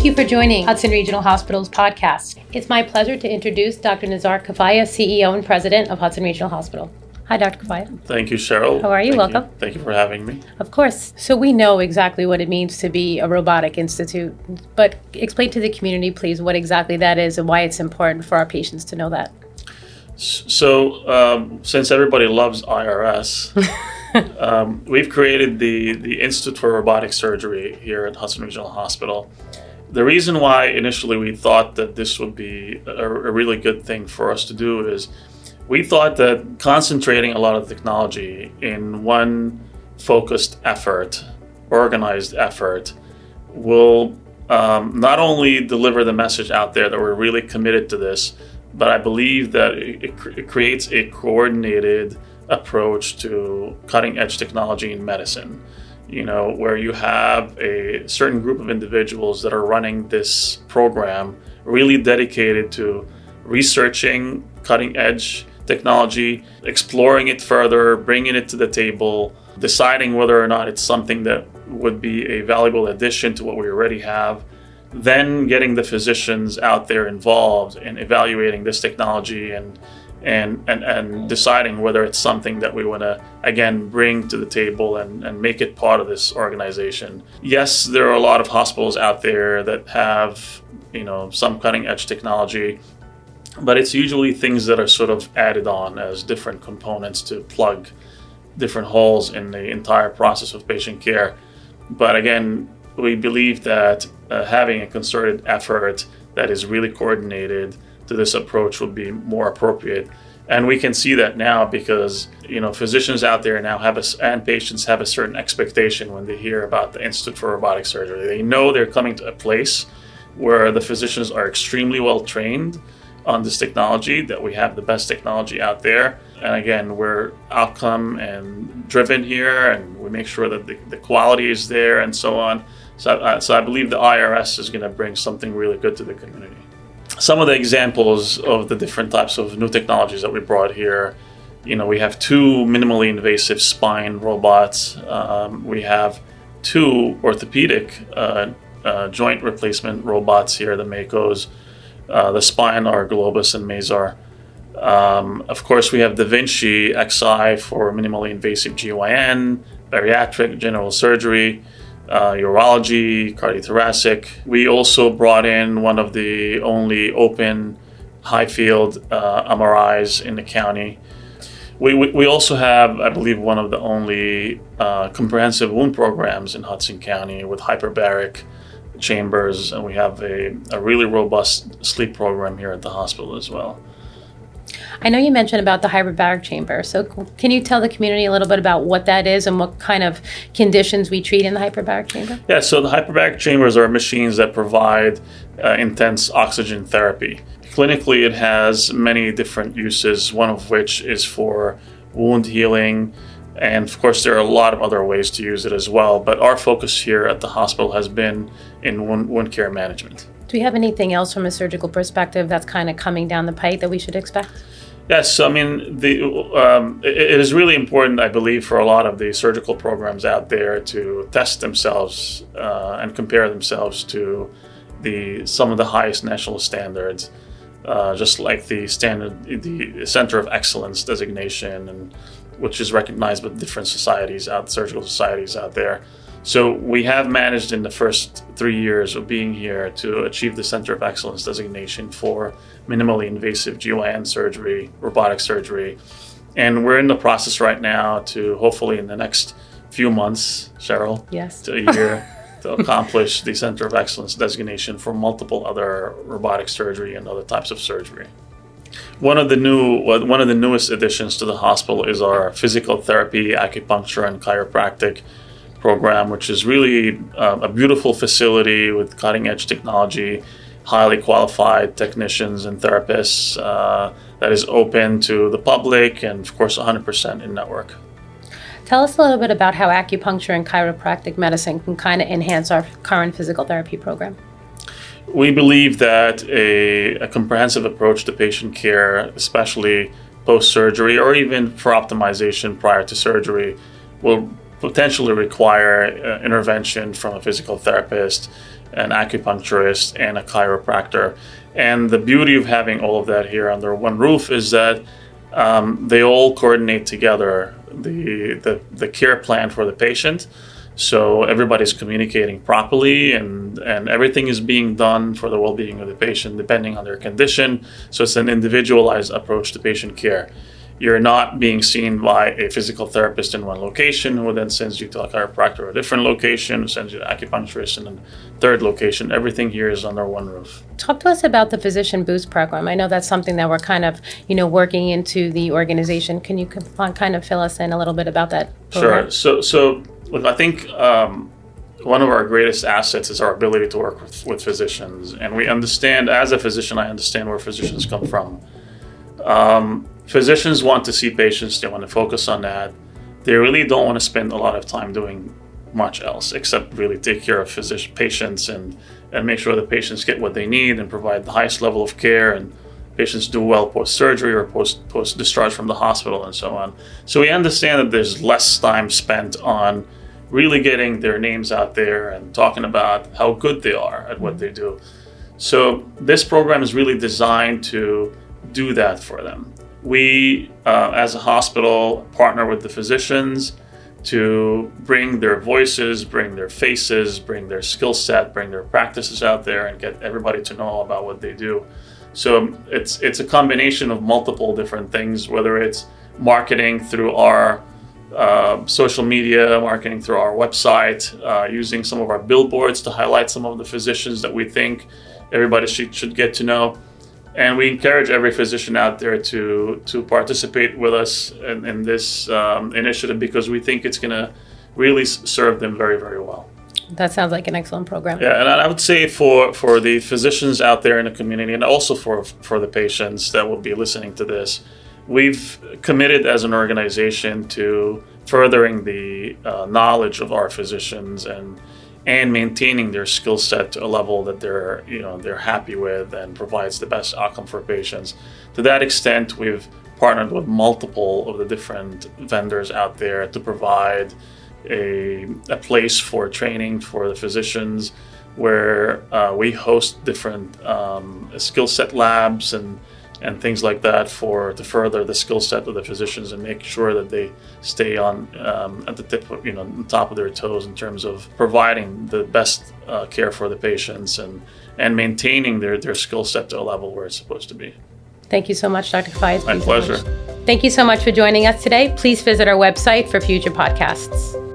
Thank you for joining Hudson Regional Hospital's podcast. It's my pleasure to introduce Dr. Nizar Kifaieh, CEO and President of Hudson Regional Hospital. Hi, Dr. Kifaieh. Thank you, Cheryl. How are you? Thank Welcome. Thank you for having me. Of course. So we know exactly what it means to be a robotic institute, but explain to the community, please, what exactly that is and why it's important for our patients to know that. So, um, since everybody loves IRS, um, we've created the, the Institute for Robotic Surgery here at Hudson Regional Hospital. The reason why initially we thought that this would be a, a really good thing for us to do is we thought that concentrating a lot of technology in one focused effort, organized effort, will um, not only deliver the message out there that we're really committed to this, but I believe that it, it, cr- it creates a coordinated approach to cutting edge technology in medicine. You know, where you have a certain group of individuals that are running this program really dedicated to researching cutting edge technology, exploring it further, bringing it to the table, deciding whether or not it's something that would be a valuable addition to what we already have, then getting the physicians out there involved in evaluating this technology and and, and, and deciding whether it's something that we want to again bring to the table and, and make it part of this organization. Yes, there are a lot of hospitals out there that have you know some cutting edge technology, but it's usually things that are sort of added on as different components to plug different holes in the entire process of patient care. But again, we believe that uh, having a concerted effort that is really coordinated to this approach would be more appropriate. And we can see that now because you know physicians out there now have a, and patients have a certain expectation when they hear about the Institute for Robotic Surgery. They know they're coming to a place where the physicians are extremely well trained on this technology, that we have the best technology out there. And again, we're outcome and driven here, and we make sure that the, the quality is there and so on. So, uh, so I believe the IRS is going to bring something really good to the community. Some of the examples of the different types of new technologies that we brought here, you know, we have two minimally invasive spine robots. Um, we have two orthopedic uh, uh, joint replacement robots here, the Makos. Uh, the spine are Globus and Mazor. Um, of course, we have Da Vinci XI for minimally invasive GYN, bariatric, general surgery, uh, urology, cardiothoracic. We also brought in one of the only open high field uh, MRIs in the county. We, we, we, also have, I believe, one of the only uh, comprehensive wound programs in Hudson County with hyperbaric chambers, and we have a, a really robust sleep program here at the hospital as well. I know you mentioned about the hyperbaric chamber. So, can you tell the community a little bit about what that is and what kind of conditions we treat in the hyperbaric chamber? Yeah, so the hyperbaric chambers are machines that provide uh, intense oxygen therapy. Clinically, it has many different uses, one of which is for wound healing. And of course, there are a lot of other ways to use it as well. But our focus here at the hospital has been in wound, wound care management. Do we have anything else from a surgical perspective that's kind of coming down the pipe that we should expect? Yes, I mean the um, it, is really important, I believe, for a lot of the surgical programs out there to test themselves uh, and compare themselves to the some of the highest national standards, uh, just like the standard, the Center of Excellence designation, and which is recognized by different societies out, surgical societies out there. So we have managed in the first three years of being here to achieve the Center of Excellence designation for minimally invasive GYN surgery, robotic surgery. And we're in the process right now to hopefully in the next few months, Cheryl, yes. to a year, to accomplish the Center of Excellence designation for multiple other robotic surgery and other types of surgery. One of the new, one of the newest additions to the hospital is our physical therapy, acupuncture, and chiropractic program, which is really uh, a beautiful facility with cutting edge technology, highly qualified technicians and therapists uh, that is open to the public and, of course, 100% in network. Tell us a little bit about how acupuncture and chiropractic medicine can kind of enhance our current physical therapy program. We believe that a, a comprehensive approach to patient care, especially post surgery or even for optimization prior to surgery, will potentially require uh, intervention from a physical therapist an acupuncturist, and a chiropractor. And the beauty of having all of that here under one roof is that um, they all coordinate together the, the, the care plan for the patient. So everybody's communicating properly and, and everything is being done for the well being of the patient depending on their condition. So it's an individualized approach to patient care you're not being seen by a physical therapist in one location who then sends you to a chiropractor or a different location, sends you to an acupuncturist in a third location. Everything here is under one roof. Talk to us about the Physician Boost program. I know that's something that we're kind of, you know, working into the organization. Can you kind of fill us in a little bit about that? Program? Sure. So, so look, I think um, one of our greatest assets is our ability to work with, with physicians, and we understand. As a physician, I understand where physicians come from. Um, physicians want to see patients, they want to focus on that. They really don't want to spend a lot of time doing much else except really take care of physician patients and, and make sure the patients get what they need and provide the highest level of care and patients do well post surgery or post post discharge from the hospital and so on. So we understand that there's less time spent on really getting their names out there and talking about how good they are at what they do. So this program is really designed to do that for them we, uh, as a hospital, partner with the physicians to bring their voices, bring their faces, bring their skill set, bring their practices out there, and get everybody to know about what they do. So it's it's a combination of multiple different things, whether it's marketing through our uh, social media, marketing through our website, uh, using some of our billboards to highlight some of the physicians that we think everybody should, should get to know and we encourage every physician out there to to participate with us in, in this um, initiative because we think it's going to really serve them very very well. That sounds like an excellent program. Yeah, and I would say for for the physicians out there in the community, and also for for the patients that will be listening to this, we've committed as an organization to furthering the uh, knowledge of our physicians and and maintaining their skill set to a level that they're you know they're happy with and provides the best outcome for patients. To that extent, we've partnered with multiple of the different vendors out there to provide a, a place for training for the physicians where uh, we host different um, skill set labs and and things like that for to further the skill set of the physicians and make sure that they stay on um, at the tip of, you know on top of their toes in terms of providing the best uh, care for the patients and and maintaining their their skill set to a level where it's supposed to be. Thank you so much, Dr. Kifaieh. My pleasure. Thank you so much for joining us today. Please visit our website for future podcasts.